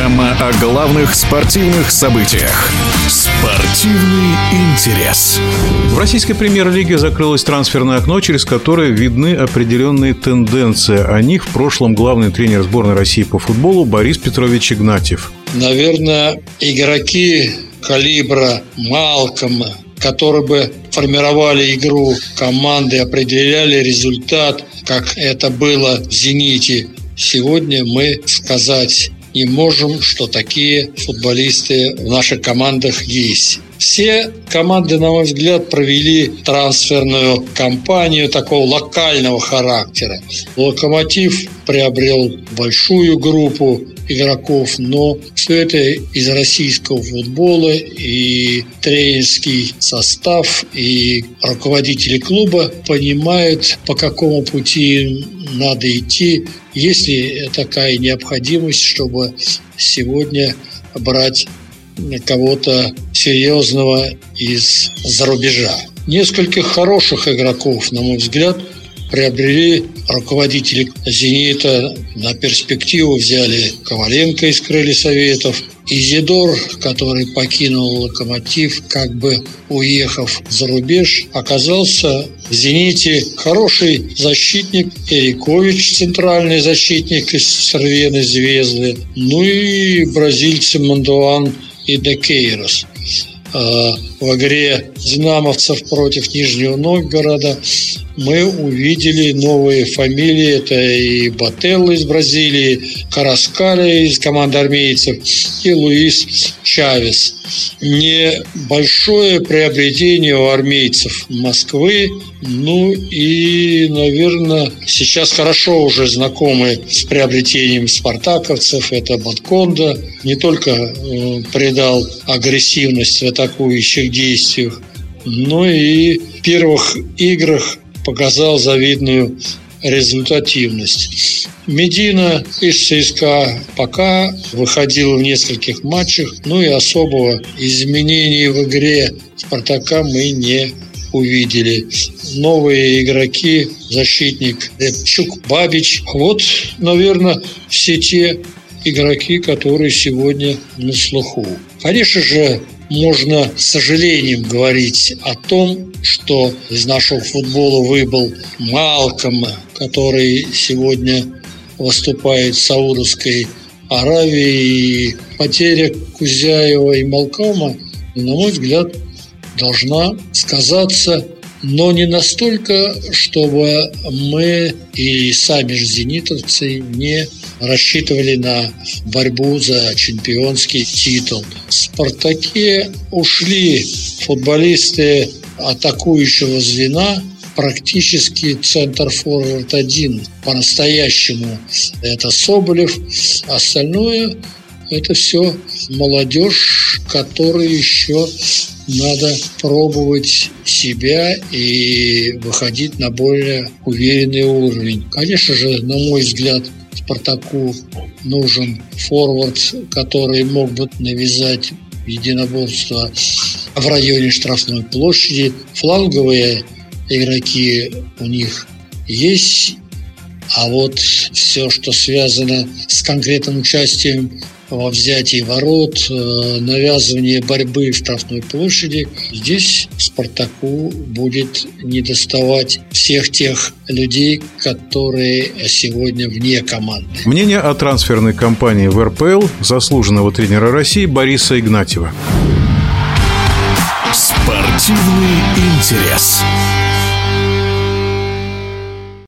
Программа о главных спортивных событиях. Спортивный интерес. В российской премьер-лиге закрылось трансферное окно, через которое видны определенные тенденции. О них в прошлом главный тренер сборной России по футболу Борис Петрович Игнатьев. Наверное, игроки калибра Малкома, которые бы формировали игру команды, определяли результат, как это было в «Зените», сегодня мы сказать не можем, что такие футболисты в наших командах есть. Все команды, на мой взгляд, провели трансферную кампанию такого локального характера. Локомотив приобрел большую группу игроков, но все это из российского футбола и тренерский состав и руководители клуба понимают, по какому пути надо идти, есть ли такая необходимость, чтобы сегодня брать кого-то серьезного из-за рубежа. Несколько хороших игроков, на мой взгляд, приобрели руководители «Зенита». На перспективу взяли Коваленко из «Крылья Советов», Изидор, который покинул «Локомотив», как бы уехав за рубеж, оказался в «Зените» хороший защитник, Эрикович, центральный защитник из «Сорвены Звезды», ну и бразильцы Мандуан и Декейрос. А, в игре «Динамовцев» против Нижнего Новгорода мы увидели новые фамилии. Это и Бателло из Бразилии, Караскали из команды армейцев и Луис Чавес. Небольшое приобретение у армейцев Москвы. Ну и, наверное, сейчас хорошо уже знакомы с приобретением спартаковцев. Это Батконда. Не только э, придал агрессивность в атакующих действиях, но и в первых играх показал завидную результативность. Медина из ЦСКА пока выходил в нескольких матчах, ну и особого изменений в игре Спартака мы не увидели. Новые игроки, защитник Репчук, Бабич. Вот, наверное, все те игроки, которые сегодня на слуху. Конечно же, можно с сожалением говорить о том, что из нашего футбола выбыл Малком, который сегодня выступает в Саудовской Аравии. И потеря Кузяева и Малкома, на мой взгляд, должна сказаться но не настолько, чтобы мы и сами же зенитовцы не рассчитывали на борьбу за чемпионский титул. В «Спартаке» ушли футболисты атакующего звена, практически центр-форвард один по-настоящему. Это Соболев. Остальное – это все молодежь, которая еще надо пробовать себя и выходить на более уверенный уровень. Конечно же, на мой взгляд, Спартаку нужен форвард, который мог бы навязать единоборство в районе штрафной площади. Фланговые игроки у них есть, а вот все, что связано с конкретным участием во взятии ворот, э, навязывание борьбы в штрафной площади, здесь Спартаку будет недоставать всех тех людей, которые сегодня вне команды. Мнение о трансферной кампании в РПЛ заслуженного тренера России Бориса Игнатьева. Спортивный интерес.